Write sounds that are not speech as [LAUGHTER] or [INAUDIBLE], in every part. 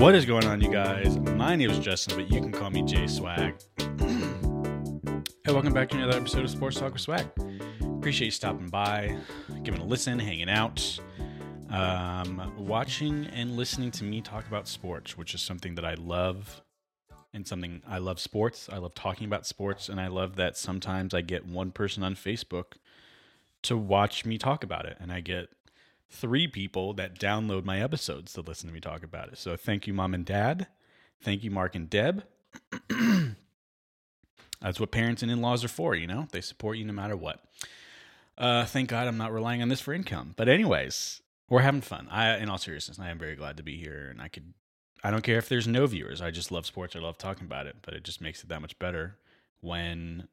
What is going on, you guys? My name is Justin, but you can call me J Swag. [CLEARS THROAT] hey, welcome back to another episode of Sports Talk with Swag. Appreciate you stopping by, giving a listen, hanging out, um, watching and listening to me talk about sports, which is something that I love and something I love sports. I love talking about sports, and I love that sometimes I get one person on Facebook to watch me talk about it, and I get three people that download my episodes to listen to me talk about it. So thank you, mom and dad. Thank you, Mark and Deb. [CLEARS THROAT] That's what parents and in laws are for, you know? They support you no matter what. Uh, thank God I'm not relying on this for income. But, anyways, we're having fun. I, in all seriousness, I am very glad to be here. And I could, I don't care if there's no viewers. I just love sports. I love talking about it. But it just makes it that much better when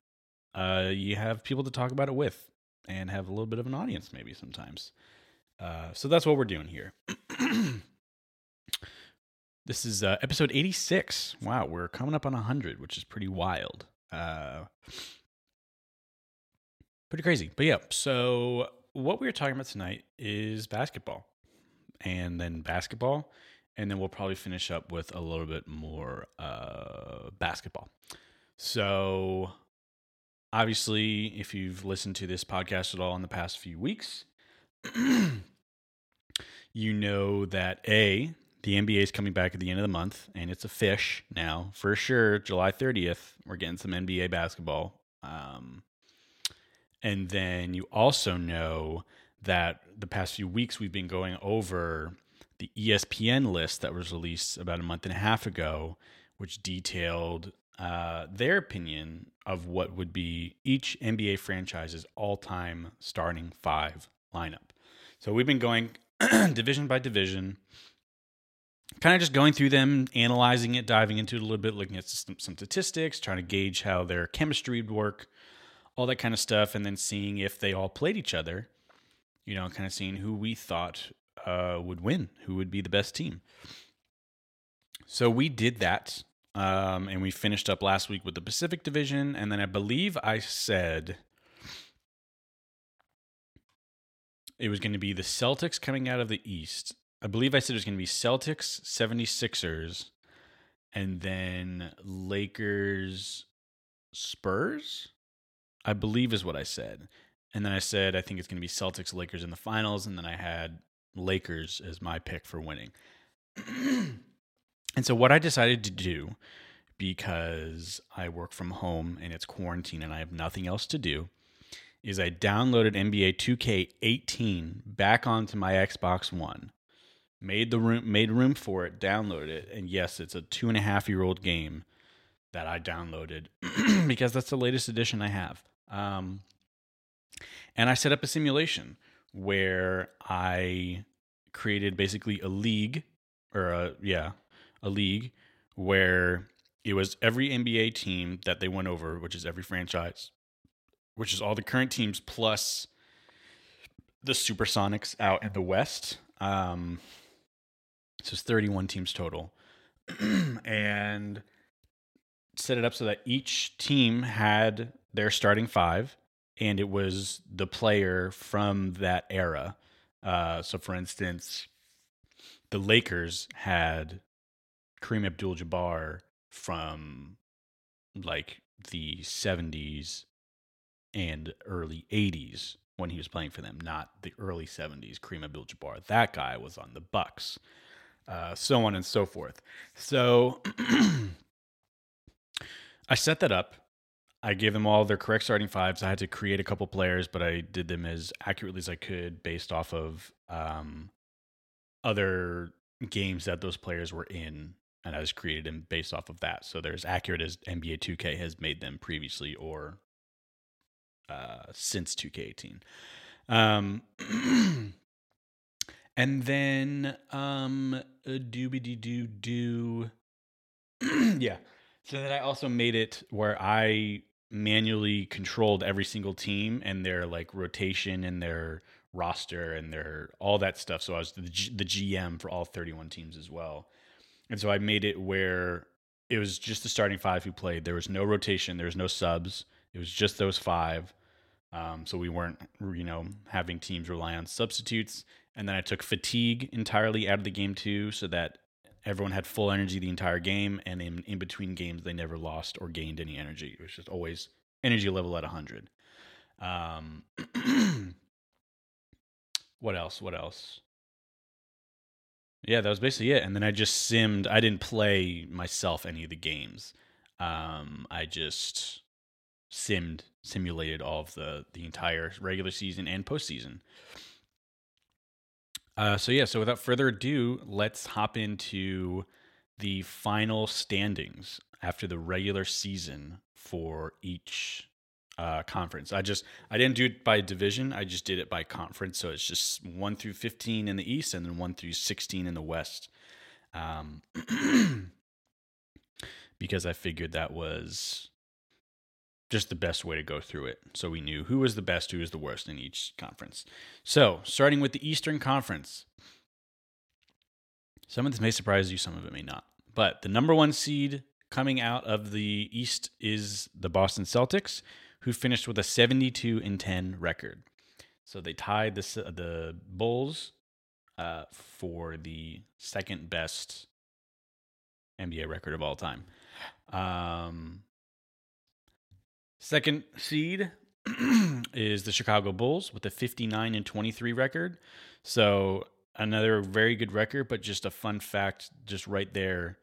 uh, you have people to talk about it with and have a little bit of an audience, maybe sometimes. Uh, so that's what we're doing here. [CLEARS THROAT] this is uh, episode 86. Wow, we're coming up on 100, which is pretty wild. Uh, pretty crazy. But yeah, so what we are talking about tonight is basketball. And then basketball. And then we'll probably finish up with a little bit more uh, basketball. So, obviously, if you've listened to this podcast at all in the past few weeks, [CLEARS THROAT] you know that A, the NBA is coming back at the end of the month, and it's a fish now for sure. July 30th, we're getting some NBA basketball. Um, and then you also know that the past few weeks we've been going over the ESPN list that was released about a month and a half ago, which detailed uh, their opinion of what would be each NBA franchise's all time starting five lineup. So we've been going [CLEARS THROAT] division by division, kind of just going through them, analyzing it, diving into it a little bit, looking at some, some statistics, trying to gauge how their chemistry would work, all that kind of stuff, and then seeing if they all played each other. You know, kind of seeing who we thought uh, would win, who would be the best team. So we did that, um, and we finished up last week with the Pacific Division, and then I believe I said it was going to be the Celtics coming out of the East. I believe I said it was going to be Celtics, 76ers, and then Lakers, Spurs, I believe is what I said. And then I said, I think it's going to be Celtics, Lakers in the finals. And then I had Lakers as my pick for winning. and so, what I decided to do, because I work from home and it's quarantine and I have nothing else to do, is I downloaded NBA 2K18 back onto my Xbox One, made the room made room for it, downloaded it, and yes, it's a two and a half year old game that I downloaded [CLEARS THROAT] because that's the latest edition I have. Um, and I set up a simulation where I created basically a league, or a yeah, a league where it was every NBA team that they went over, which is every franchise which is all the current teams plus the Supersonics out in the West. Um, so it's 31 teams total. [CLEARS THROAT] and set it up so that each team had their starting five, and it was the player from that era. Uh, so, for instance, the Lakers had Kareem Abdul Jabbar from like the 70s and early 80s when he was playing for them, not the early 70s. Kareem Abdul-Jabbar, that guy was on the Bucks, uh, so on and so forth. So [CLEARS THROAT] I set that up. I gave them all their correct starting fives. I had to create a couple players, but I did them as accurately as I could based off of um, other games that those players were in, and I just created them based off of that. So they're as accurate as NBA 2K has made them previously or uh, since 2K18. Um, [CLEARS THROAT] and then um, doobie doo doo. yeah. So then I also made it where I manually controlled every single team and their like rotation and their roster and their all that stuff. So I was the, G- the GM for all 31 teams as well. And so I made it where it was just the starting five who played. There was no rotation, there was no subs. It was just those five. Um, so we weren't, you know, having teams rely on substitutes. And then I took fatigue entirely out of the game too, so that everyone had full energy the entire game, and in, in between games, they never lost or gained any energy. It was just always energy level at 100. Um, [CLEARS THROAT] what else? What else? Yeah, that was basically it. And then I just simmed. I didn't play myself any of the games. Um, I just simmed, simulated all of the the entire regular season and postseason. Uh, so yeah, so without further ado, let's hop into the final standings after the regular season for each uh, conference. I just I didn't do it by division. I just did it by conference. So it's just one through fifteen in the East, and then one through sixteen in the West. Um, [CLEARS THROAT] because I figured that was just the best way to go through it. So we knew who was the best, who was the worst in each conference. So starting with the Eastern Conference. Some of this may surprise you, some of it may not. But the number one seed coming out of the East is the Boston Celtics, who finished with a 72 and 10 record. So they tied the the Bulls uh, for the second best NBA record of all time. Um, second seed [CLEARS THROAT] is the Chicago Bulls with a 59 and 23 record. So another very good record, but just a fun fact, just right there,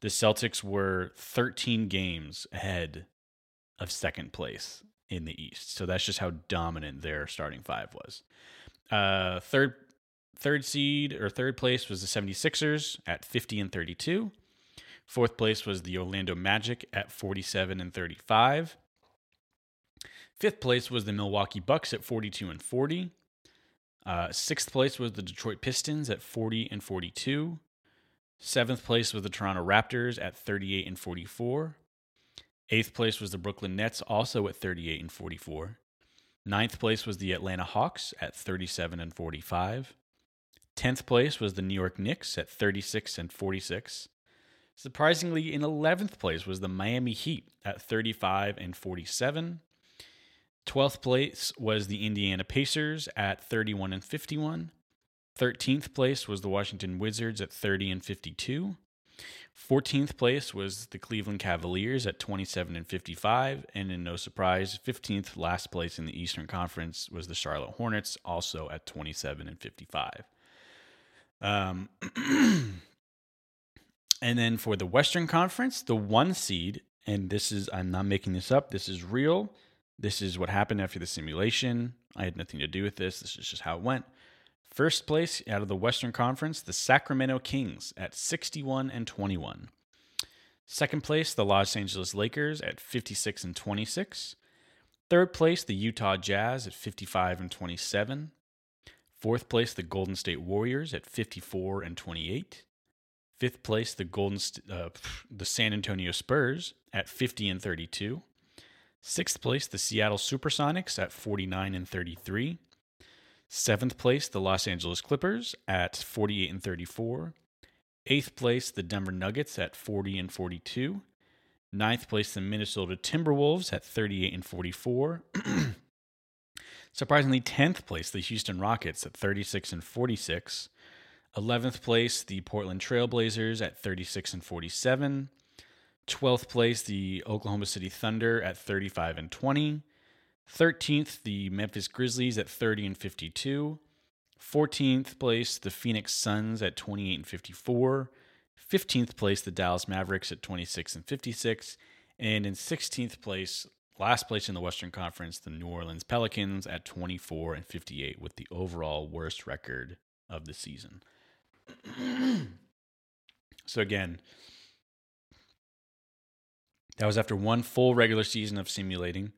the Celtics were 13 games ahead of second place in the East. So that's just how dominant their starting five was. Uh, third third seed or third place was the 76ers at 50 and 32. Fourth place was the Orlando Magic at 47 and 35. Fifth place was the Milwaukee Bucks at 42 and 40. Uh, sixth place was the Detroit Pistons at 40 and 42. Seventh place was the Toronto Raptors at 38 and 44. Eighth place was the Brooklyn Nets, also at 38 and 44. Ninth place was the Atlanta Hawks at 37 and 45. Tenth place was the New York Knicks at 36 and 46. Surprisingly, in 11th place was the Miami Heat at 35 and 47. 12th place was the Indiana Pacers at 31 and 51. 13th place was the Washington Wizards at 30 and 52. 14th place was the Cleveland Cavaliers at 27 and 55. And in no surprise, 15th last place in the Eastern Conference was the Charlotte Hornets, also at 27 and 55. Um, [CLEARS THROAT] and then for the Western Conference, the one seed, and this is, I'm not making this up, this is real. This is what happened after the simulation. I had nothing to do with this. This is just how it went. First place out of the Western Conference, the Sacramento Kings at 61 and 21. Second place, the Los Angeles Lakers at 56 and 26. Third place, the Utah Jazz at 55 and 27. Fourth place, the Golden State Warriors at 54 and 28. Fifth place, the Golden uh, the San Antonio Spurs at 50 and 32. Sixth place, the Seattle Supersonics at 49 and 33. Seventh place, the Los Angeles Clippers at 48 and 34. Eighth place, the Denver Nuggets at 40 and 42. Ninth place, the Minnesota Timberwolves at 38 and 44. [CLEARS THROAT] Surprisingly, 10th place, the Houston Rockets at 36 and 46. 11th place, the Portland Trailblazers at 36 and 47. 12th place, the Oklahoma City Thunder at 35 and 20. 13th, the Memphis Grizzlies at 30 and 52. 14th place, the Phoenix Suns at 28 and 54. 15th place, the Dallas Mavericks at 26 and 56. And in 16th place, last place in the Western Conference, the New Orleans Pelicans at 24 and 58 with the overall worst record of the season. [CLEARS THROAT] so again, that was after one full regular season of simulating.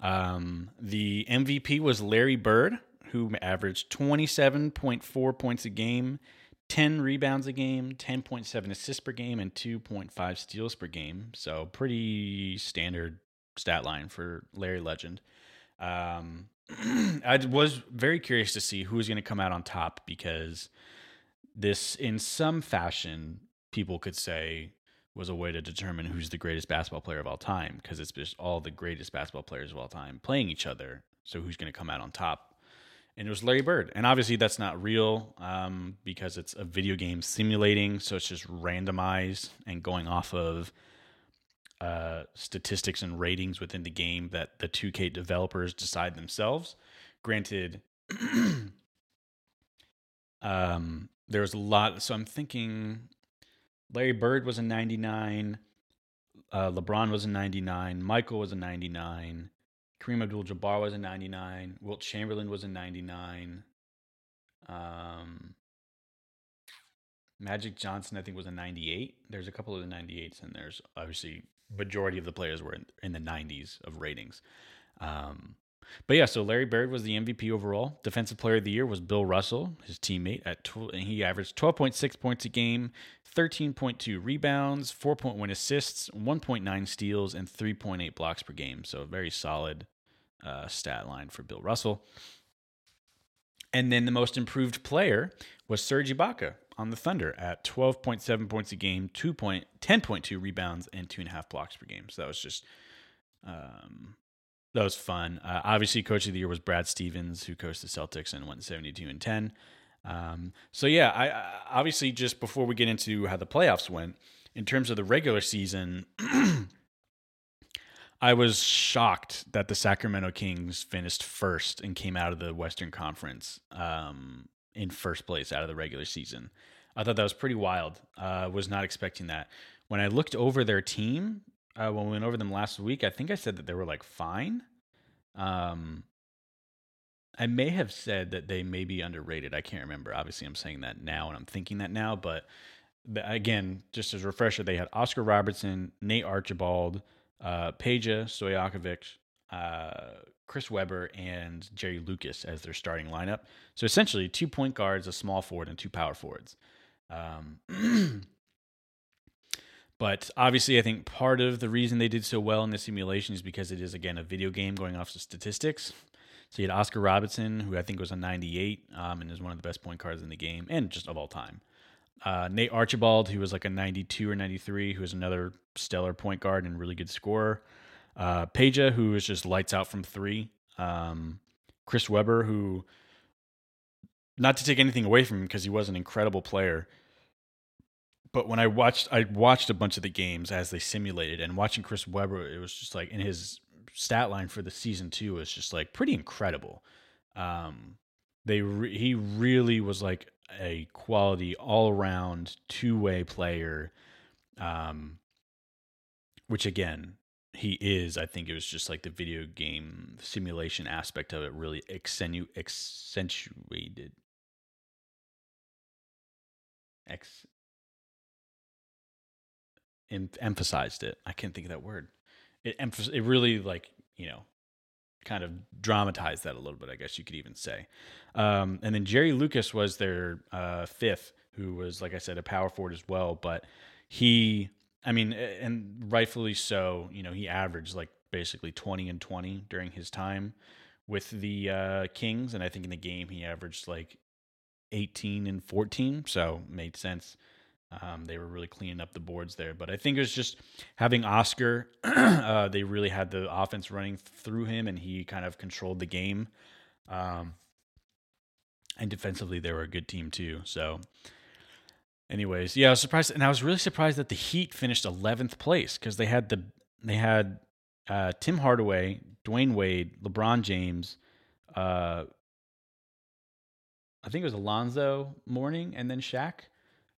Um, the MVP was Larry Bird, who averaged 27.4 points a game, 10 rebounds a game, 10.7 assists per game, and 2.5 steals per game. So, pretty standard stat line for Larry Legend. Um, [CLEARS THROAT] I was very curious to see who was going to come out on top because this, in some fashion, people could say was a way to determine who's the greatest basketball player of all time because it's just all the greatest basketball players of all time playing each other. So who's going to come out on top? and it was Larry Bird. And obviously, that's not real um, because it's a video game simulating, so it's just randomized and going off of uh, statistics and ratings within the game that the 2K developers decide themselves. Granted, [CLEARS THROAT] um, there's a lot. So I'm thinking Larry Bird was a 99. Uh, LeBron was a 99. Michael was a 99. Kareem Abdul-Jabbar was a 99. Wilt Chamberlain was a 99. Um, Magic Johnson, I think, was a 98. There's a couple of the 98s, and there's obviously majority of the players were in, in the 90s of ratings. Um, but yeah, so Larry Bird was the MVP overall. Defensive Player of the Year was Bill Russell, his teammate. At tw- and he averaged 12.6 points a game, 13.2 rebounds, 4.1 assists, 1.9 steals, and 3.8 blocks per game. So a very solid uh, stat line for Bill Russell. And then the most improved player was Serge Ibaka on the Thunder at 12.7 points a game, 2 point, 10.2 rebounds, and 2.5 blocks per game. So that was just, um, that was fun. Uh, obviously, Coach of the Year was Brad Stevens, who coached the Celtics and went 72 and 10. Um, so yeah, I, I obviously just before we get into how the playoffs went, in terms of the regular season, [CLEARS THROAT] I was shocked that the Sacramento Kings finished first and came out of the Western Conference um, in first place out of the regular season. I thought that was pretty wild. Uh, was not expecting that. When I looked over their team, uh, when we went over them last week, I think I said that they were like fine. Um, I may have said that they may be underrated. I can't remember. Obviously, I'm saying that now and I'm thinking that now. But again, just as a refresher, they had Oscar Robertson, Nate Archibald, uh, Peja Stojakovic, uh, Chris Webber, and Jerry Lucas as their starting lineup. So essentially, two point guards, a small forward, and two power forwards. Um, [CLEARS THROAT] but obviously, I think part of the reason they did so well in the simulation is because it is, again, a video game going off of statistics. So you had Oscar Robertson, who I think was a 98 um, and is one of the best point guards in the game and just of all time. Uh, Nate Archibald, who was like a 92 or 93, who is another stellar point guard and really good scorer. Uh, Peja, who is just lights out from three. Um, Chris Webber, who, not to take anything away from him because he was an incredible player, but when I watched, I watched a bunch of the games as they simulated, and watching Chris Webber, it was just like in his stat line for the season two was just like pretty incredible. Um, they re- he really was like a quality all around two way player. Um, which again he is. I think it was just like the video game simulation aspect of it really accenu- accentuated. Ex- em- emphasized it. I can't think of that word it emph- it really like you know kind of dramatized that a little bit, I guess you could even say. Um, and then Jerry Lucas was their uh, fifth, who was, like I said, a power forward as well. But he, I mean, and rightfully so, you know, he averaged like basically 20 and 20 during his time with the uh, Kings. And I think in the game, he averaged like 18 and 14. So made sense. Um, they were really cleaning up the boards there. But I think it was just having Oscar. [CLEARS THROAT] uh, they really had the offense running through him, and he kind of controlled the game. Um, and defensively, they were a good team too. So, anyways, yeah, I was surprised, and I was really surprised that the Heat finished 11th place because they had the they had uh, Tim Hardaway, Dwyane Wade, LeBron James. Uh, I think it was Alonzo Mourning, and then Shaq.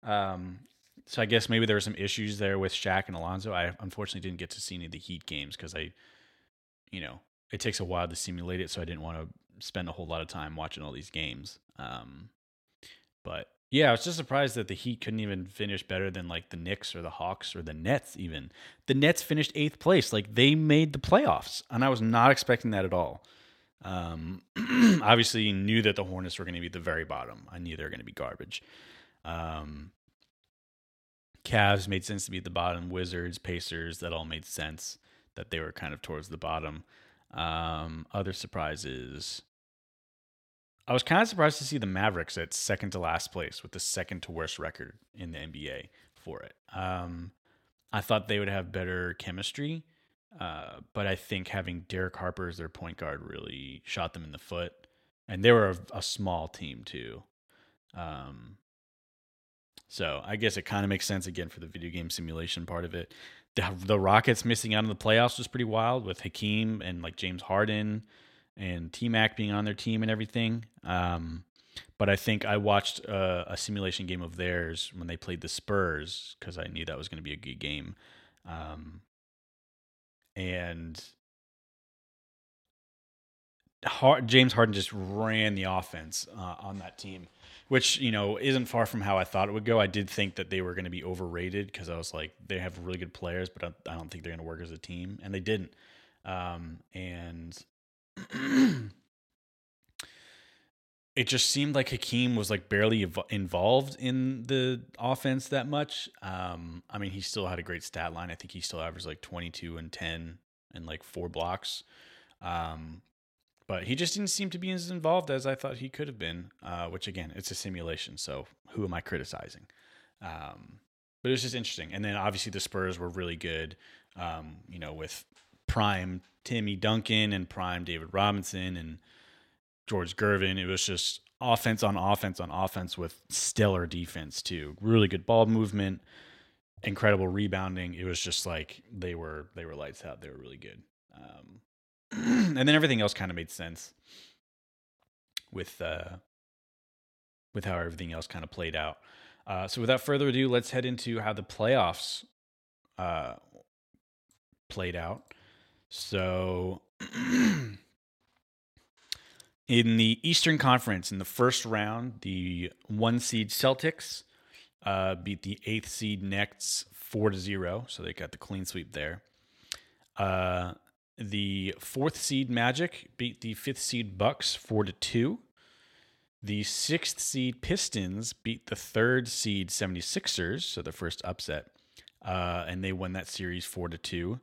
Um, so I guess maybe there were some issues there with Shaq and Alonzo. I unfortunately didn't get to see any of the Heat games because I, you know, it takes a while to simulate it, so I didn't want to spend a whole lot of time watching all these games. Um, but yeah, I was just surprised that the Heat couldn't even finish better than like the Knicks or the Hawks or the Nets. Even the Nets finished eighth place, like they made the playoffs, and I was not expecting that at all. Um, [CLEARS THROAT] obviously, knew that the Hornets were going to be at the very bottom. I knew they were going to be garbage. Um, Cavs made sense to be at the bottom. Wizards, Pacers, that all made sense that they were kind of towards the bottom. Um, other surprises. I was kind of surprised to see the Mavericks at second to last place with the second to worst record in the NBA for it. Um, I thought they would have better chemistry, uh, but I think having Derek Harper as their point guard really shot them in the foot and they were a, a small team too. Um, so I guess it kind of makes sense again for the video game simulation part of it. The, the Rockets missing out on the playoffs was pretty wild with Hakeem and like James Harden and T Mac being on their team and everything. Um, but I think I watched a, a, simulation game of theirs when they played the Spurs because I knew that was going to be a good game. Um, and James Harden just ran the offense uh, on that team, which you know isn't far from how I thought it would go. I did think that they were going to be overrated because I was like, they have really good players, but I, don't think they're going to work as a team, and they didn't. Um, and [CLEARS THROAT] it just seemed like Hakeem was like barely ev- involved in the offense that much. Um, I mean, he still had a great stat line. I think he still averaged like 22 and 10 and like four blocks. Um, but he just didn't seem to be as involved as I thought he could have been. Uh, which again, it's a simulation, so who am I criticizing? Um, but it was just interesting. And then obviously the Spurs were really good. Um, you know, with prime Timmy Duncan and prime David Robinson and George Gervin. It was just offense on offense on offense with stellar defense too. Really good ball movement, incredible rebounding. It was just like they were they were lights out. They were really good. Um, [CLEARS THROAT] and then everything else kind of made sense with uh, with how everything else kind of played out. Uh, so without further ado, let's head into how the playoffs uh, played out. So [CLEARS THROAT] in the Eastern Conference, in the first round, the one seed Celtics uh, beat the eighth seed Nets four to zero, so they got the clean sweep there. Uh, the fourth seed Magic beat the fifth seed Bucks four to two. The sixth seed Pistons beat the third seed 76ers, so the first upset, uh, and they won that series four to two.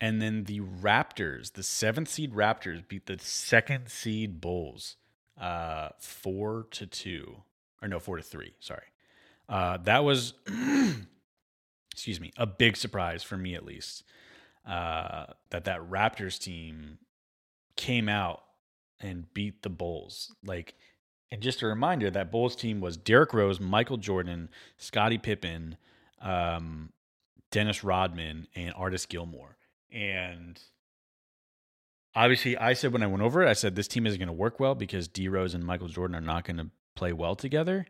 And then the Raptors, the seventh seed Raptors, beat the second seed Bulls uh, four to two, or no, four to three. Sorry, uh, that was [CLEARS THROAT] excuse me a big surprise for me at least uh, that that Raptors team came out and beat the Bulls. Like, and just a reminder that Bulls team was Derrick Rose, Michael Jordan, Scottie Pippen, um, Dennis Rodman, and Artis Gilmore. And obviously, I said when I went over it, I said this team isn't going to work well because D Rose and Michael Jordan are not going to play well together.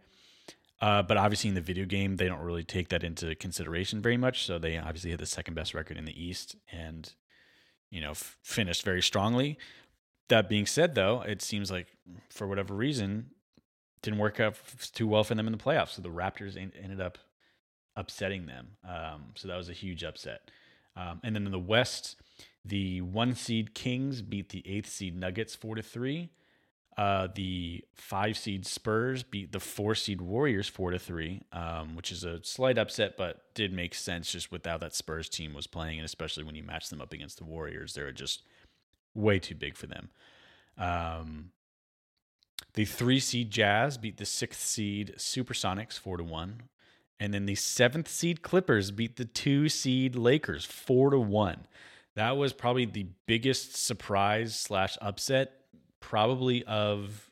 Uh, but obviously, in the video game, they don't really take that into consideration very much. So they obviously had the second best record in the East and, you know, f- finished very strongly. That being said, though, it seems like for whatever reason, didn't work out too well for them in the playoffs. So the Raptors ended up upsetting them. Um, so that was a huge upset. Um, and then in the West, the one seed Kings beat the eighth seed Nuggets four to three. Uh, the five seed Spurs beat the four seed Warriors four to three, um, which is a slight upset, but did make sense just with how that Spurs team was playing, and especially when you match them up against the Warriors, they're just way too big for them. Um, the three seed Jazz beat the sixth seed Supersonics four to one. And then the seventh seed Clippers beat the two seed Lakers four to one. That was probably the biggest surprise slash upset, probably of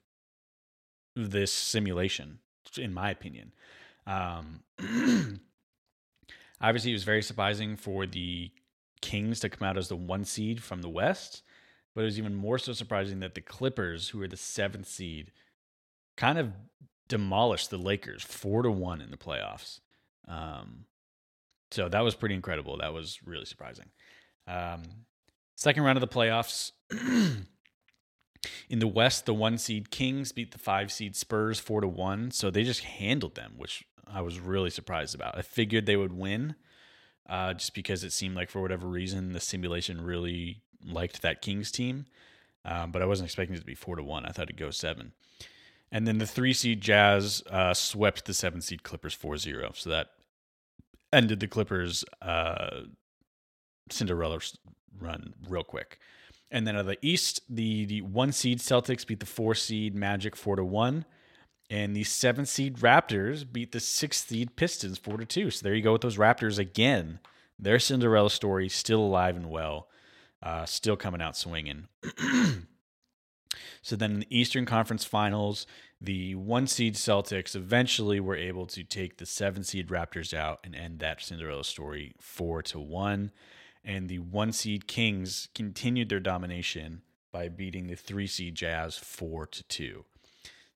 this simulation, in my opinion. Um, [CLEARS THROAT] obviously, it was very surprising for the Kings to come out as the one seed from the West, but it was even more so surprising that the Clippers, who are the seventh seed, kind of demolished the Lakers four to one in the playoffs. Um, so that was pretty incredible. That was really surprising. Um, second round of the playoffs. [CLEARS THROAT] in the West, the one seed Kings beat the five seed Spurs four to one. So they just handled them, which I was really surprised about. I figured they would win, uh, just because it seemed like for whatever reason the simulation really liked that Kings team. Um, but I wasn't expecting it to be four to one. I thought it'd go seven. And then the three seed Jazz uh, swept the seven seed Clippers 4 0. So that ended the Clippers' uh, Cinderella run real quick. And then of the East, the, the one seed Celtics beat the four seed Magic 4 to 1. And the seven seed Raptors beat the six seed Pistons 4 to 2. So there you go with those Raptors again. Their Cinderella story still alive and well, uh, still coming out swinging. [CLEARS THROAT] So then in the Eastern Conference Finals, the one seed Celtics eventually were able to take the seven seed Raptors out and end that Cinderella story four to one. And the one seed Kings continued their domination by beating the three seed Jazz four to two.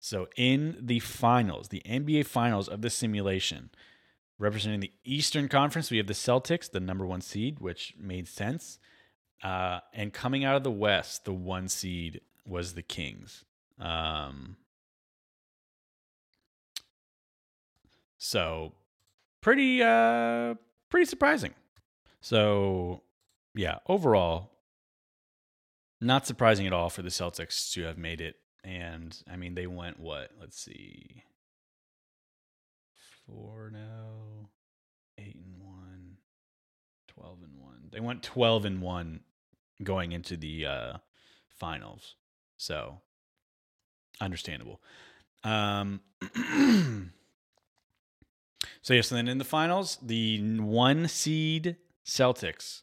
So in the finals, the NBA finals of the simulation, representing the Eastern Conference, we have the Celtics, the number one seed, which made sense. Uh, and coming out of the West, the one seed was the Kings. Um, so pretty uh pretty surprising. So yeah, overall not surprising at all for the Celtics to have made it and I mean they went what? Let's see. 4 now. 8 and 1. 12 and 1. They went 12 and 1 going into the uh finals. So understandable. Um, [CLEARS THROAT] so yes, and then in the finals, the one seed Celtics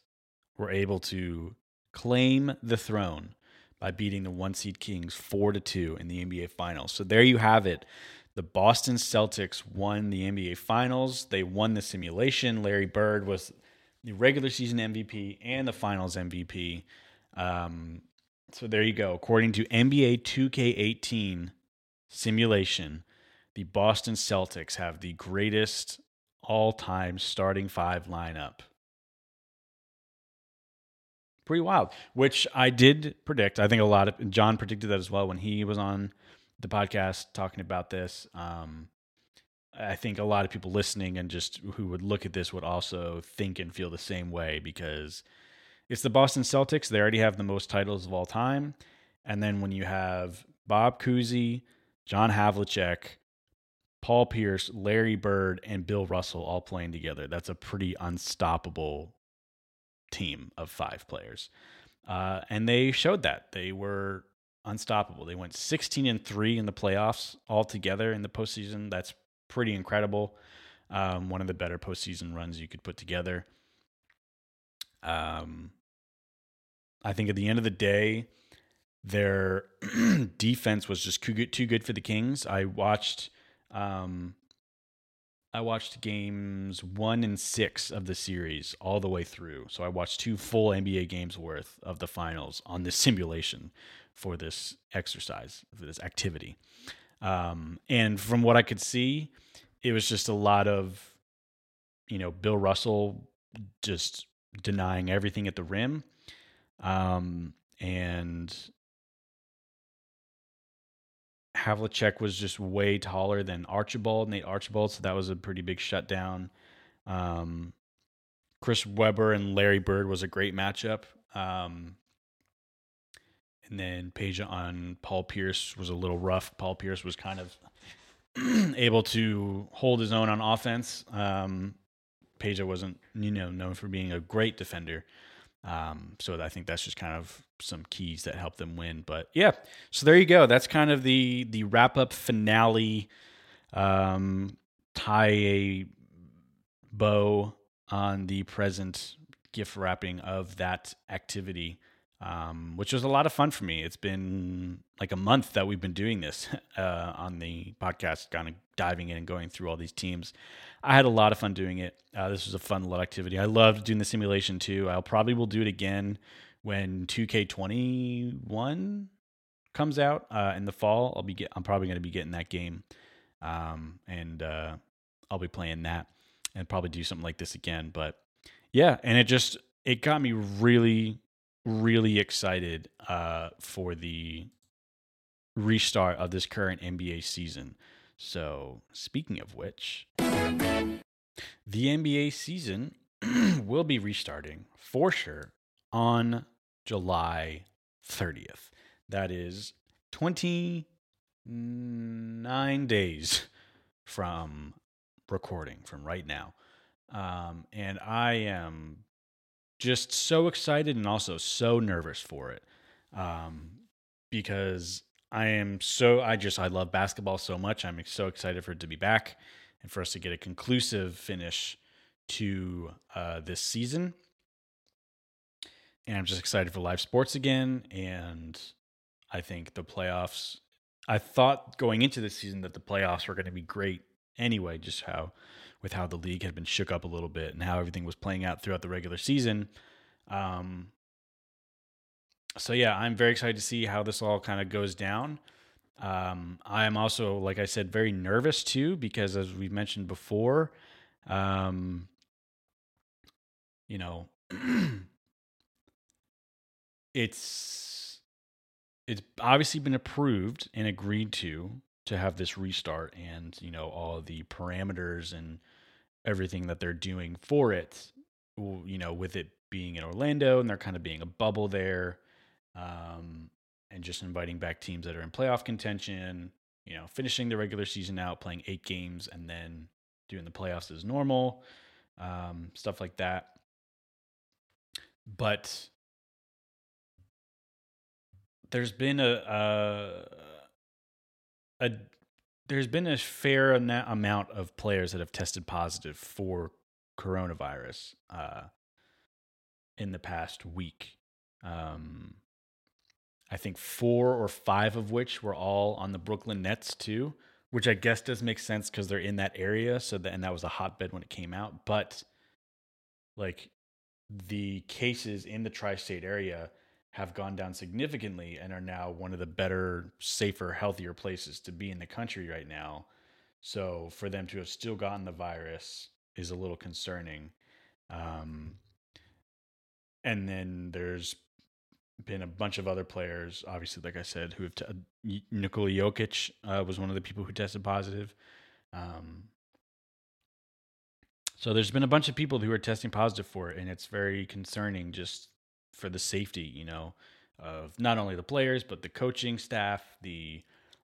were able to claim the throne by beating the one seed Kings four to two in the NBA Finals. So there you have it. The Boston Celtics won the NBA Finals. They won the simulation. Larry Bird was the regular season MVP and the Finals MVP. Um, so there you go. According to NBA 2K18 simulation, the Boston Celtics have the greatest all-time starting five lineup. Pretty wild, which I did predict. I think a lot of John predicted that as well when he was on the podcast talking about this. Um, I think a lot of people listening and just who would look at this would also think and feel the same way because it's the Boston Celtics. They already have the most titles of all time. And then when you have Bob Cousy, John Havlicek, Paul Pierce, Larry Bird, and Bill Russell all playing together, that's a pretty unstoppable team of five players. Uh, and they showed that. They were unstoppable. They went 16 and 3 in the playoffs all together in the postseason. That's pretty incredible. Um, one of the better postseason runs you could put together. Um, I think at the end of the day, their [CLEARS THROAT] defense was just too good, too good for the Kings. I watched, um, I watched games one and six of the series all the way through. So I watched two full NBA games worth of the finals on this simulation for this exercise, for this activity. Um, and from what I could see, it was just a lot of, you know, Bill Russell just denying everything at the rim. Um, and Havlicek was just way taller than Archibald, Nate Archibald, so that was a pretty big shutdown. Um, Chris Webber and Larry Bird was a great matchup. Um, and then Peja on Paul Pierce was a little rough. Paul Pierce was kind of [CLEARS THROAT] able to hold his own on offense. Um, Peja wasn't, you know, known for being a great defender. Um, so I think that's just kind of some keys that help them win. But yeah, so there you go. That's kind of the the wrap up finale. Um, tie a bow on the present gift wrapping of that activity um, which was a lot of fun for me. It's been like a month that we've been doing this [LAUGHS] uh, on the podcast, kind of diving in and going through all these teams. I had a lot of fun doing it. Uh, this was a fun little activity. I loved doing the simulation too. I'll probably will do it again when 2K21 comes out uh, in the fall. I'll be get, I'm probably going to be getting that game, um, and uh, I'll be playing that and probably do something like this again. But yeah, and it just it got me really really excited uh, for the restart of this current NBA season. So, speaking of which, the NBA season [CLEARS THROAT] will be restarting for sure on July 30th. That is 29 days from recording, from right now. Um, and I am just so excited and also so nervous for it um, because I am so I just I love basketball so much. I'm so excited for it to be back and for us to get a conclusive finish to uh, this season. And I'm just excited for live sports again. And I think the playoffs. I thought going into the season that the playoffs were going to be great anyway, just how with how the league had been shook up a little bit and how everything was playing out throughout the regular season. Um, so yeah, I'm very excited to see how this all kind of goes down. Um, I am also, like I said, very nervous too because as we've mentioned before, um, you know, [CLEARS THROAT] it's it's obviously been approved and agreed to to have this restart and you know all the parameters and everything that they're doing for it you know with it being in Orlando and they're kind of being a bubble there um, and just inviting back teams that are in playoff contention you know finishing the regular season out playing eight games and then doing the playoffs as normal um, stuff like that. But there's been a, a, a there's been a fair amount of players that have tested positive for coronavirus uh, in the past week. Um, I think four or five of which were all on the Brooklyn Nets too, which I guess does make sense because they're in that area. So and that was a hotbed when it came out. But like the cases in the tri-state area have gone down significantly and are now one of the better, safer, healthier places to be in the country right now. So for them to have still gotten the virus is a little concerning. Um, and then there's been a bunch of other players, obviously, like I said, who have t- Nikola Jokic uh, was one of the people who tested positive. Um, so there's been a bunch of people who are testing positive for it, and it's very concerning just for the safety, you know, of not only the players but the coaching staff, the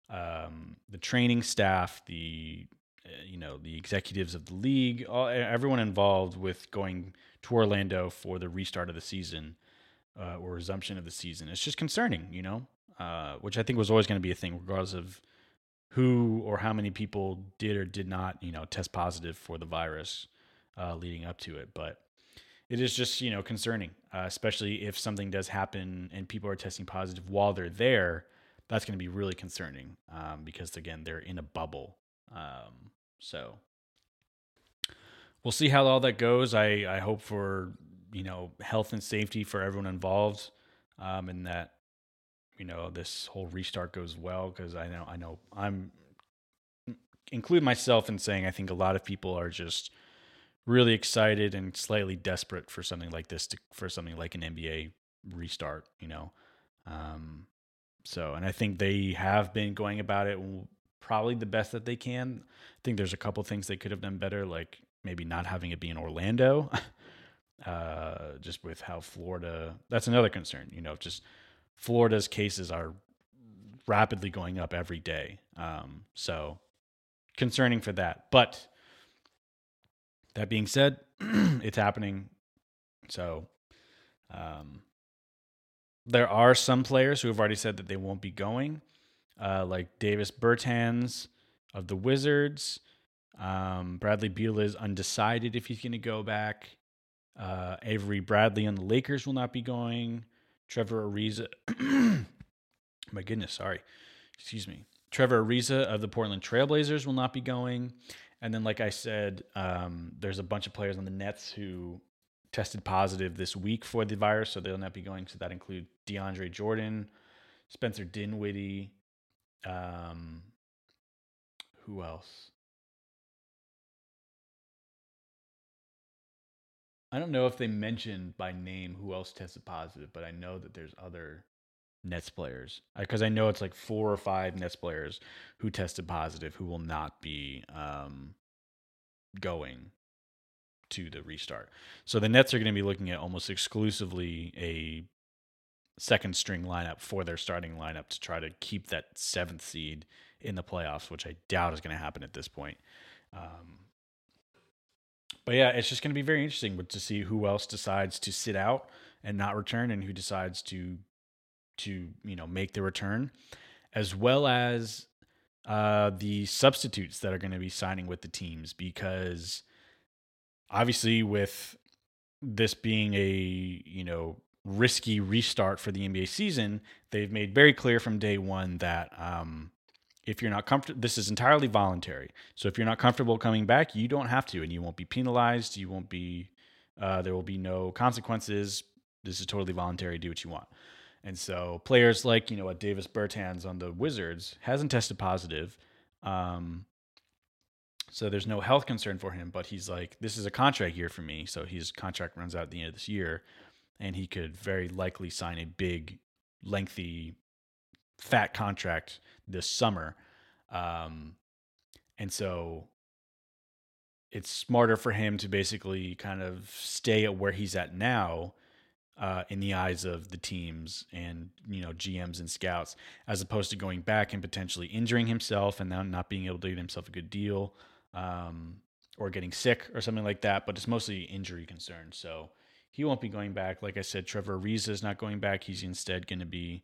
um, the training staff, the uh, you know the executives of the league, all, everyone involved with going to Orlando for the restart of the season uh, or resumption of the season. It's just concerning, you know, uh, which I think was always going to be a thing, regardless of who or how many people did or did not, you know, test positive for the virus uh, leading up to it. But it is just you know concerning, uh, especially if something does happen and people are testing positive while they're there. That's going to be really concerning um, because again they're in a bubble. Um, so we'll see how all that goes. I I hope for you know health and safety for everyone involved, um, and that you know this whole restart goes well because I know I know I'm include myself in saying I think a lot of people are just really excited and slightly desperate for something like this to, for something like an NBA restart, you know. Um, so, and I think they have been going about it probably the best that they can. I think there's a couple things they could have done better, like maybe not having it be in Orlando, [LAUGHS] uh, just with how Florida. That's another concern, you know. Just Florida's cases are rapidly going up every day, um, so concerning for that. But that being said, [CLEARS THROAT] it's happening. So, um, there are some players who have already said that they won't be going, uh, like Davis Bertans of the Wizards. Um, Bradley Beal is undecided if he's going to go back. Uh, Avery Bradley on the Lakers will not be going. Trevor Ariza, [CLEARS THROAT] my goodness, sorry, excuse me. Trevor Ariza of the Portland Trailblazers will not be going. And then, like I said, um, there's a bunch of players on the Nets who tested positive this week for the virus, so they'll not be going. So that include DeAndre Jordan, Spencer Dinwiddie. Um, who else? I don't know if they mentioned by name who else tested positive, but I know that there's other Nets players because I know it's like four or five Nets players who tested positive who will not be um, going to the restart. So the Nets are going to be looking at almost exclusively a second string lineup for their starting lineup to try to keep that seventh seed in the playoffs, which I doubt is going to happen at this point. Um, but yeah, it's just going to be very interesting to see who else decides to sit out and not return, and who decides to to you know make the return, as well as uh, the substitutes that are going to be signing with the teams because obviously with this being a you know risky restart for the NBA season, they've made very clear from day one that um, if you're not comfortable, this is entirely voluntary. So if you're not comfortable coming back, you don't have to, and you won't be penalized. You won't be, uh, there will be no consequences. This is totally voluntary. Do what you want. And so players like, you know, what Davis Bertans on the Wizards hasn't tested positive. Um, so there's no health concern for him, but he's like, this is a contract year for me. So his contract runs out at the end of this year, and he could very likely sign a big, lengthy, fat contract this summer. Um, and so it's smarter for him to basically kind of stay at where he's at now uh, in the eyes of the teams and you know GMs and scouts, as opposed to going back and potentially injuring himself and then not being able to get himself a good deal, um, or getting sick or something like that. But it's mostly injury concerns, so he won't be going back. Like I said, Trevor Ariza is not going back. He's instead going to be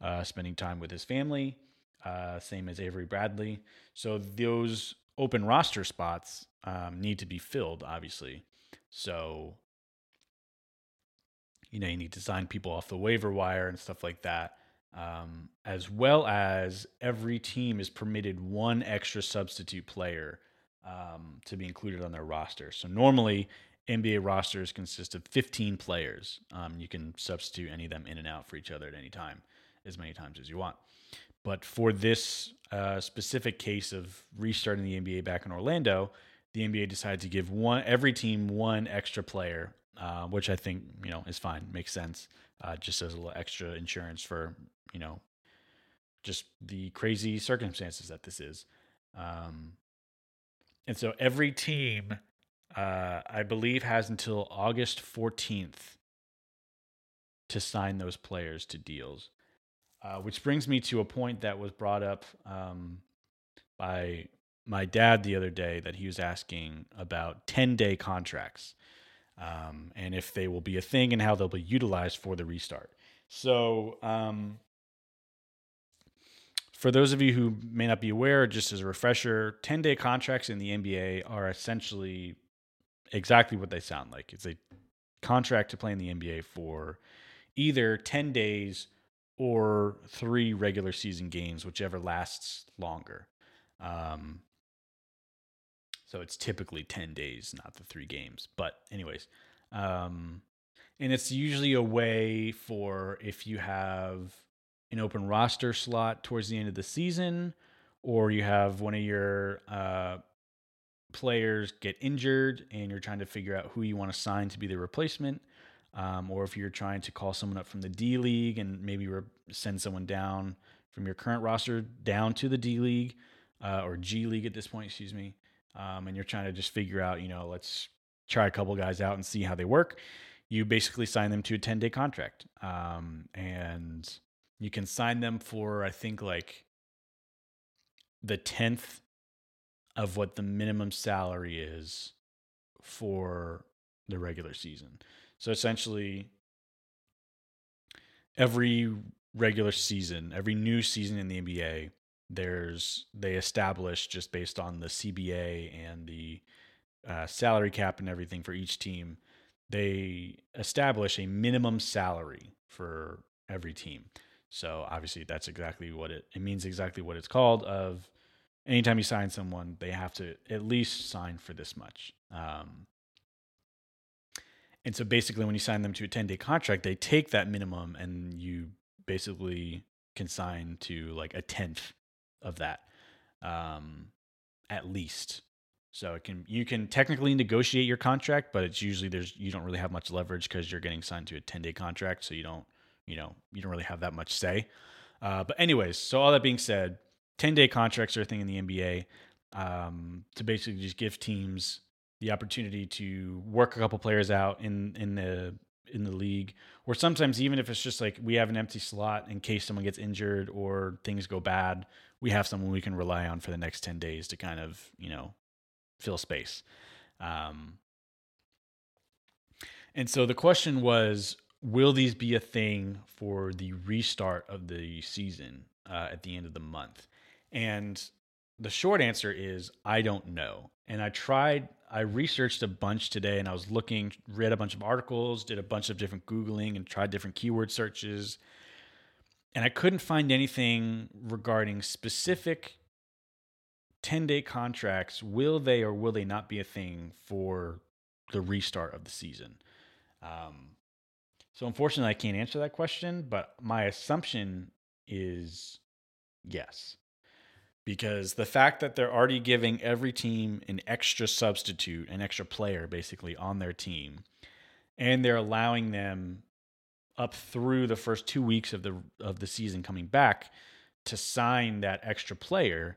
uh, spending time with his family, uh, same as Avery Bradley. So those open roster spots um, need to be filled, obviously. So you know you need to sign people off the waiver wire and stuff like that um, as well as every team is permitted one extra substitute player um, to be included on their roster. So normally nba rosters consist of 15 players. Um, you can substitute any of them in and out for each other at any time as many times as you want. But for this uh, specific case of restarting the nba back in orlando the nba decided to give one every team one extra player uh, which I think you know is fine, makes sense. Uh, just as a little extra insurance for you know just the crazy circumstances that this is. Um, and so every team, uh, I believe, has until August 14th to sign those players to deals. Uh, which brings me to a point that was brought up um, by my dad the other day that he was asking about 10 day contracts um, and if they will be a thing and how they'll be utilized for the restart. So, um, for those of you who may not be aware, just as a refresher, 10 day contracts in the NBA are essentially exactly what they sound like. It's a contract to play in the NBA for either 10 days or three regular season games, whichever lasts longer. Um, so it's typically 10 days, not the three games. But, anyways, um, and it's usually a way for if you have an open roster slot towards the end of the season, or you have one of your uh, players get injured and you're trying to figure out who you want to sign to be the replacement. Um, or if you're trying to call someone up from the D League and maybe re- send someone down from your current roster down to the D League uh, or G League at this point, excuse me um, and you're trying to just figure out, you know, let's try a couple guys out and see how they work, you basically sign them to a 10 day contract. Um, and you can sign them for, I think, like the 10th of what the minimum salary is for the regular season. So essentially, every regular season, every new season in the NBA, there's they establish just based on the CBA and the uh, salary cap and everything for each team, they establish a minimum salary for every team. So obviously that's exactly what it it means exactly what it's called of anytime you sign someone, they have to at least sign for this much. Um, and so basically when you sign them to a 10 day contract, they take that minimum and you basically can sign to like a tenth of that, um, at least. So it can you can technically negotiate your contract, but it's usually there's you don't really have much leverage because you're getting signed to a 10 day contract, so you don't you know you don't really have that much say. Uh, but anyways, so all that being said, 10 day contracts are a thing in the NBA um, to basically just give teams the opportunity to work a couple players out in in the in the league, or sometimes even if it's just like we have an empty slot in case someone gets injured or things go bad, we have someone we can rely on for the next 10 days to kind of, you know, fill space. Um, and so the question was will these be a thing for the restart of the season uh, at the end of the month? And the short answer is I don't know. And I tried, I researched a bunch today and I was looking, read a bunch of articles, did a bunch of different Googling and tried different keyword searches. And I couldn't find anything regarding specific 10 day contracts. Will they or will they not be a thing for the restart of the season? Um, so, unfortunately, I can't answer that question, but my assumption is yes because the fact that they're already giving every team an extra substitute, an extra player basically on their team, and they're allowing them up through the first 2 weeks of the of the season coming back to sign that extra player,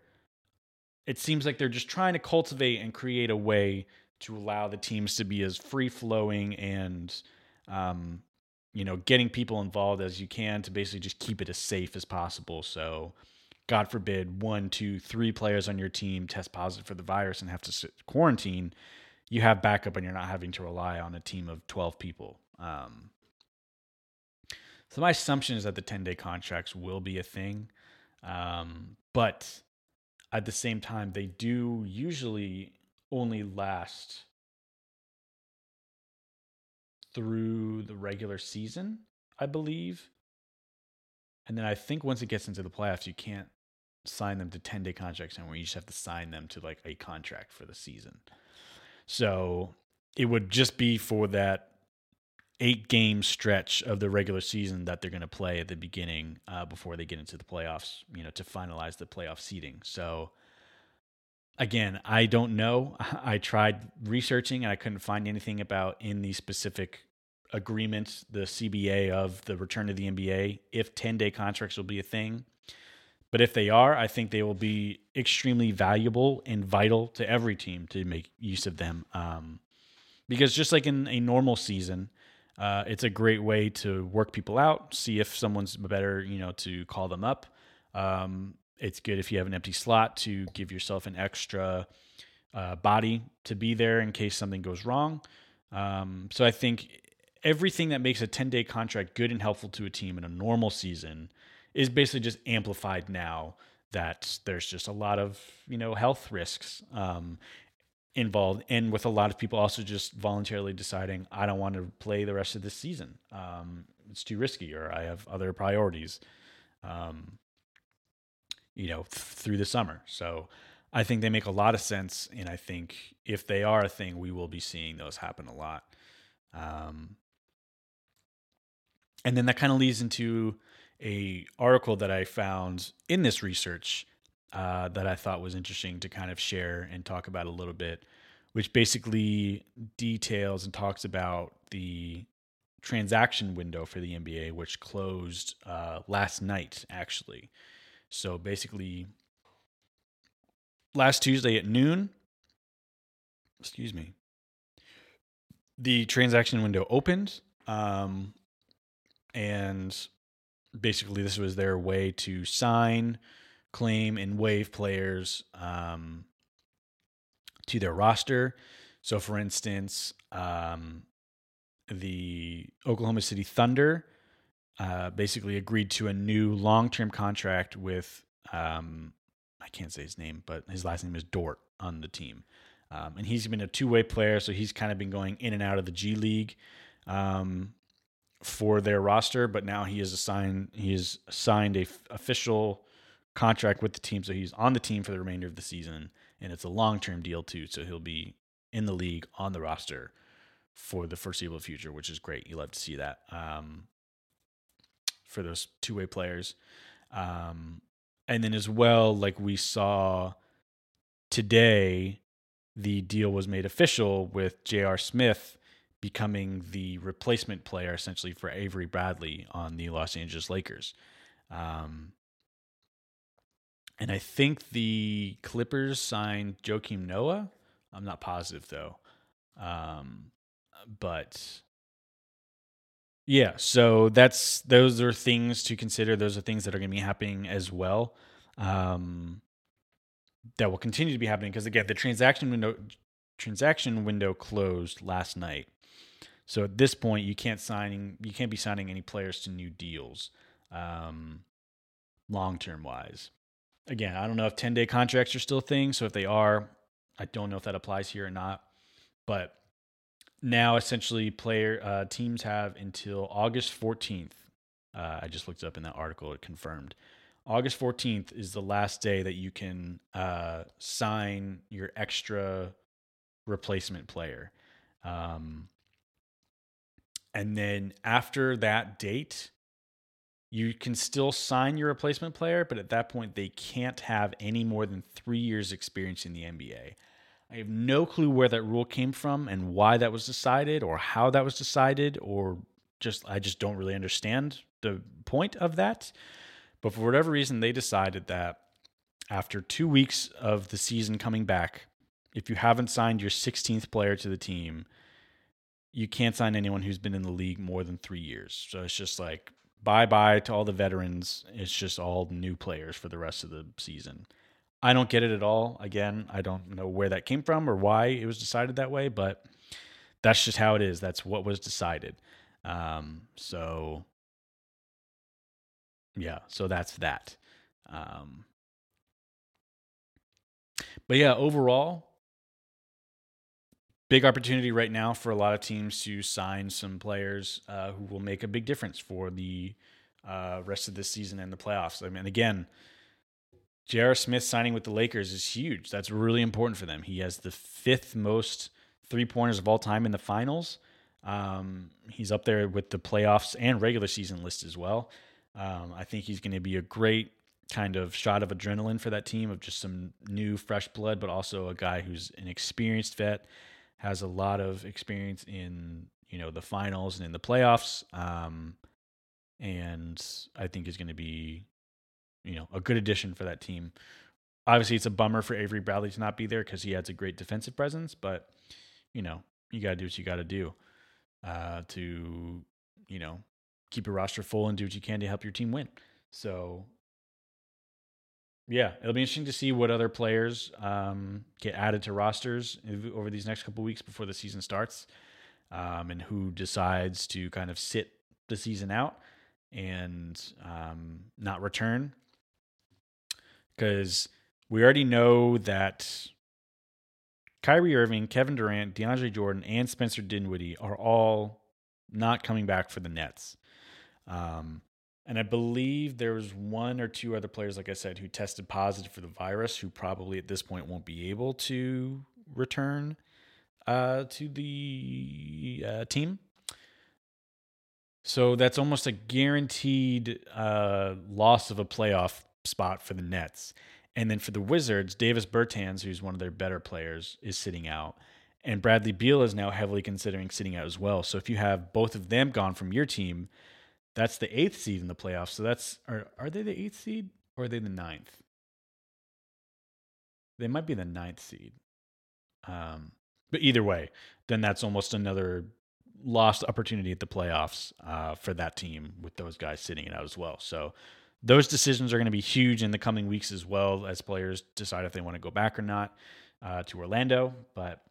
it seems like they're just trying to cultivate and create a way to allow the teams to be as free flowing and um, you know getting people involved as you can to basically just keep it as safe as possible so God forbid, one, two, three players on your team test positive for the virus and have to sit, quarantine, you have backup and you're not having to rely on a team of 12 people. Um, so my assumption is that the 10 day contracts will be a thing. Um, but at the same time, they do usually only last through the regular season, I believe. And then I think once it gets into the playoffs, you can't sign them to 10 day contracts and where you just have to sign them to like a contract for the season. So it would just be for that eight game stretch of the regular season that they're going to play at the beginning uh, before they get into the playoffs, you know, to finalize the playoff seating. So again, I don't know. [LAUGHS] I tried researching and I couldn't find anything about in the specific agreement, the CBA of the return to the NBA, if 10 day contracts will be a thing. But if they are, I think they will be extremely valuable and vital to every team to make use of them. Um, because just like in a normal season, uh, it's a great way to work people out, see if someone's better, you know, to call them up. Um, it's good if you have an empty slot to give yourself an extra uh, body to be there in case something goes wrong. Um, so I think everything that makes a 10 day contract good and helpful to a team in a normal season is basically just amplified now that there's just a lot of you know health risks um, involved, and with a lot of people also just voluntarily deciding I don't want to play the rest of this season. Um, it's too risky, or I have other priorities. Um, you know, th- through the summer. So I think they make a lot of sense, and I think if they are a thing, we will be seeing those happen a lot. Um, and then that kind of leads into a article that I found in this research uh, that I thought was interesting to kind of share and talk about a little bit, which basically details and talks about the transaction window for the NBA, which closed uh, last night, actually. So basically, last Tuesday at noon, excuse me, the transaction window opened. Um, and basically this was their way to sign, claim, and waive players um, to their roster. So, for instance, um, the Oklahoma City Thunder uh, basically agreed to a new long-term contract with um, I can't say his name, but his last name is Dort on the team. Um, and he's been a two-way player, so he's kind of been going in and out of the G League. Um, for their roster, but now he is assigned he has signed a f- official contract with the team, so he's on the team for the remainder of the season, and it's a long term deal too. So he'll be in the league on the roster for the foreseeable future, which is great. You love to see that um, for those two way players, um, and then as well, like we saw today, the deal was made official with J.R. Smith becoming the replacement player essentially for Avery Bradley on the Los Angeles Lakers. Um, and I think the Clippers signed Joakim Noah. I'm not positive though. Um, but yeah, so that's those are things to consider. Those are things that are going to be happening as well. Um, that will continue to be happening because again, the transaction window transaction window closed last night. So at this point, you can't signing you can't be signing any players to new deals, um, long term wise. Again, I don't know if ten day contracts are still a thing. So if they are, I don't know if that applies here or not. but now essentially player uh, teams have until August 14th. Uh, I just looked up in that article; it confirmed. August 14th is the last day that you can uh, sign your extra replacement player. Um, and then after that date, you can still sign your replacement player, but at that point, they can't have any more than three years' experience in the NBA. I have no clue where that rule came from and why that was decided or how that was decided, or just I just don't really understand the point of that. But for whatever reason, they decided that after two weeks of the season coming back, if you haven't signed your 16th player to the team, you can't sign anyone who's been in the league more than three years. So it's just like bye bye to all the veterans. It's just all new players for the rest of the season. I don't get it at all. Again, I don't know where that came from or why it was decided that way, but that's just how it is. That's what was decided. Um, so, yeah, so that's that. Um, but yeah, overall, big opportunity right now for a lot of teams to sign some players uh, who will make a big difference for the uh, rest of this season and the playoffs. I mean, again, J.R. Smith signing with the Lakers is huge. That's really important for them. He has the fifth most three pointers of all time in the finals. Um, he's up there with the playoffs and regular season list as well. Um, I think he's going to be a great kind of shot of adrenaline for that team of just some new, fresh blood, but also a guy who's an experienced vet, has a lot of experience in you know the finals and in the playoffs, um, and I think is going to be you know a good addition for that team. Obviously, it's a bummer for Avery Bradley to not be there because he has a great defensive presence, but you know you got to do what you got to do uh, to you know keep your roster full and do what you can to help your team win. So yeah, it'll be interesting to see what other players um, get added to rosters over these next couple weeks before the season starts, um, and who decides to kind of sit the season out and um, not return because we already know that Kyrie Irving, Kevin Durant, DeAndre Jordan, and Spencer Dinwiddie are all not coming back for the Nets. Um, and I believe there was one or two other players, like I said, who tested positive for the virus, who probably at this point won't be able to return uh, to the uh, team. So that's almost a guaranteed uh, loss of a playoff spot for the Nets. And then for the Wizards, Davis Bertans, who's one of their better players, is sitting out. And Bradley Beal is now heavily considering sitting out as well. So if you have both of them gone from your team, that's the eighth seed in the playoffs. So that's are are they the eighth seed or are they the ninth? They might be the ninth seed. Um, but either way, then that's almost another lost opportunity at the playoffs uh, for that team with those guys sitting it out as well. So those decisions are going to be huge in the coming weeks as well as players decide if they want to go back or not uh, to Orlando. But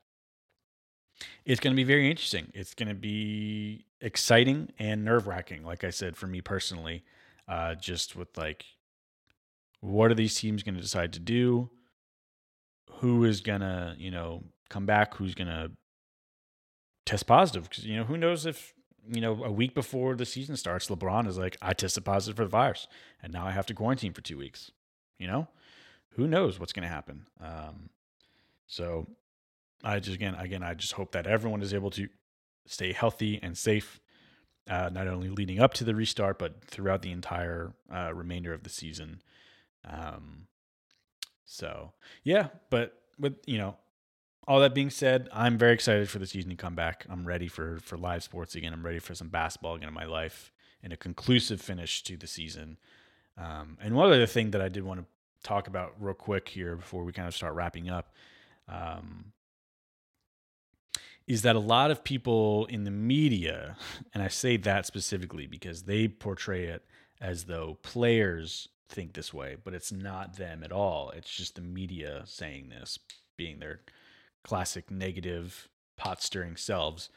it's going to be very interesting. It's going to be exciting and nerve wracking, like I said, for me personally, uh, just with like, what are these teams going to decide to do? Who is going to, you know, come back? Who's going to test positive? Because, you know, who knows if you know, a week before the season starts, LeBron is like, I tested positive for the virus, and now I have to quarantine for two weeks. You know, who knows what's going to happen? Um, so, I just again, again, I just hope that everyone is able to stay healthy and safe, uh, not only leading up to the restart, but throughout the entire uh, remainder of the season. Um, so, yeah, but with you know, all that being said, I'm very excited for the season to come back. I'm ready for for live sports again. I'm ready for some basketball again in my life and a conclusive finish to the season. Um, and one other thing that I did want to talk about real quick here before we kind of start wrapping up um, is that a lot of people in the media, and I say that specifically because they portray it as though players think this way, but it's not them at all. It's just the media saying this, being their classic negative pot stirring selves,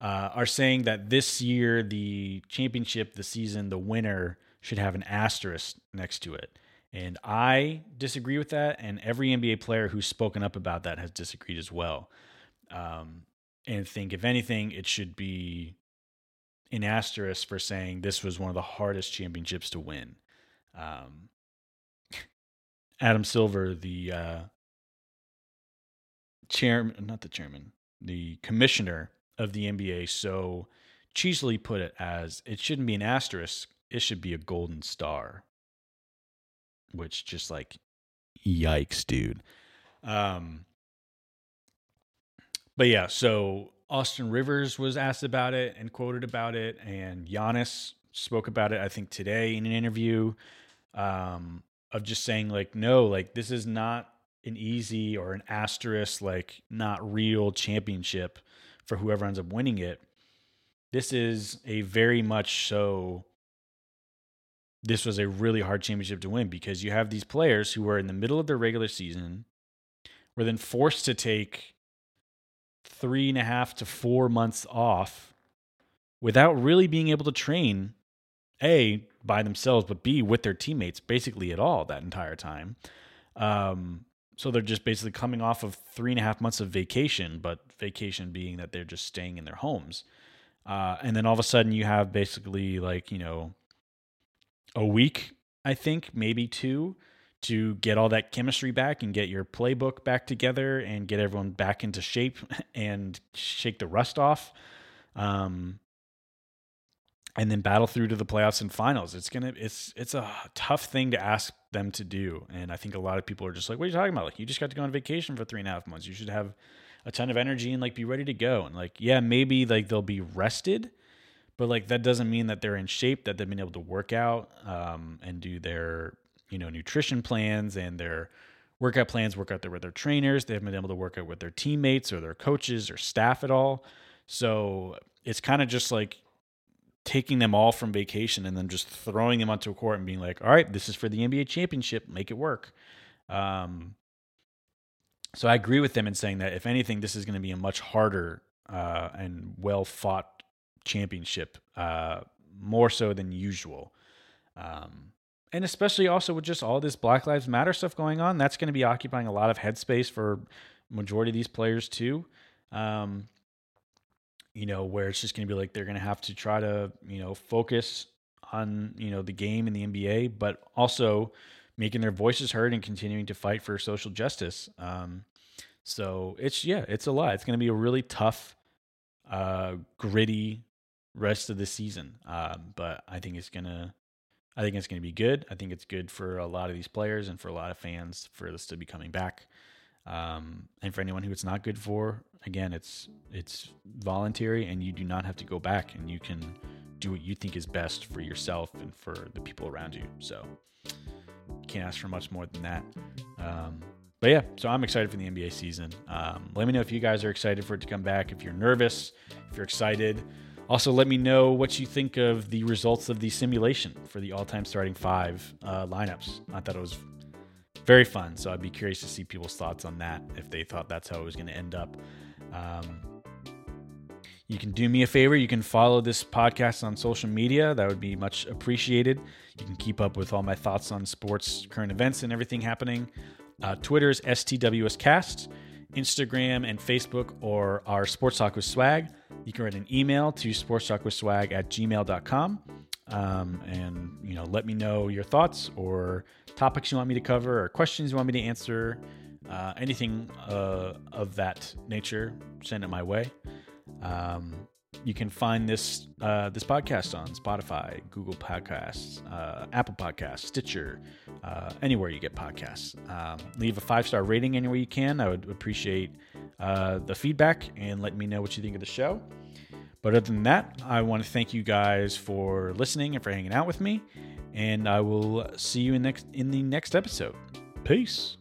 uh, are saying that this year the championship, the season, the winner should have an asterisk next to it. And I disagree with that. And every NBA player who's spoken up about that has disagreed as well. Um, and think if anything, it should be an asterisk for saying this was one of the hardest championships to win. Um, [LAUGHS] Adam Silver, the uh, chairman, not the chairman, the commissioner of the NBA, so cheesily put it as it shouldn't be an asterisk, it should be a golden star. Which just like, yikes, dude. Um, but yeah, so Austin Rivers was asked about it and quoted about it, and Giannis spoke about it, I think, today in an interview um, of just saying, like, no, like, this is not an easy or an asterisk, like, not real championship for whoever ends up winning it. This is a very much so. This was a really hard championship to win because you have these players who were in the middle of their regular season, were then forced to take three and a half to four months off without really being able to train a by themselves but b with their teammates basically at all that entire time. Um, so they're just basically coming off of three and a half months of vacation but vacation being that they're just staying in their homes. Uh, and then all of a sudden you have basically like you know a week i think maybe two to get all that chemistry back and get your playbook back together and get everyone back into shape [LAUGHS] and shake the rust off. Um, and then battle through to the playoffs and finals. It's gonna it's it's a tough thing to ask them to do. And I think a lot of people are just like, what are you talking about? Like you just got to go on vacation for three and a half months. You should have a ton of energy and like be ready to go. And like, yeah, maybe like they'll be rested, but like that doesn't mean that they're in shape, that they've been able to work out um, and do their you know nutrition plans and their workout plans work out there with their trainers. They haven't been able to work out with their teammates or their coaches or staff at all. So it's kind of just like taking them all from vacation and then just throwing them onto a court and being like all right this is for the nba championship make it work. Um, so i agree with them in saying that if anything this is going to be a much harder uh, and well fought championship uh, more so than usual. Um, and especially also with just all this Black Lives Matter stuff going on, that's going to be occupying a lot of headspace for majority of these players too. Um, you know, where it's just going to be like they're going to have to try to you know focus on you know the game and the NBA, but also making their voices heard and continuing to fight for social justice. Um, so it's yeah, it's a lot. It's going to be a really tough, uh, gritty rest of the season. Um, but I think it's gonna I think it's going to be good. I think it's good for a lot of these players and for a lot of fans for this to be coming back. Um, and for anyone who it's not good for, again, it's it's voluntary, and you do not have to go back, and you can do what you think is best for yourself and for the people around you. So can't ask for much more than that. Um, but yeah, so I'm excited for the NBA season. Um, let me know if you guys are excited for it to come back. If you're nervous, if you're excited. Also, let me know what you think of the results of the simulation for the all time starting five uh, lineups. I thought it was very fun. So I'd be curious to see people's thoughts on that if they thought that's how it was going to end up. Um, you can do me a favor. You can follow this podcast on social media. That would be much appreciated. You can keep up with all my thoughts on sports, current events, and everything happening. Uh, Twitter's STWScast, Instagram and Facebook, or our Sports Talk with Swag. You can write an email to sportstalkwithswag at gmail.com um, and, you know, let me know your thoughts or topics you want me to cover or questions you want me to answer. Uh, anything uh, of that nature, send it my way. Um, you can find this uh, this podcast on Spotify, Google Podcasts, uh, Apple Podcasts, Stitcher, uh, anywhere you get podcasts. Um, leave a five star rating anywhere you can. I would appreciate uh, the feedback and let me know what you think of the show. But other than that, I want to thank you guys for listening and for hanging out with me. And I will see you in next in the next episode. Peace.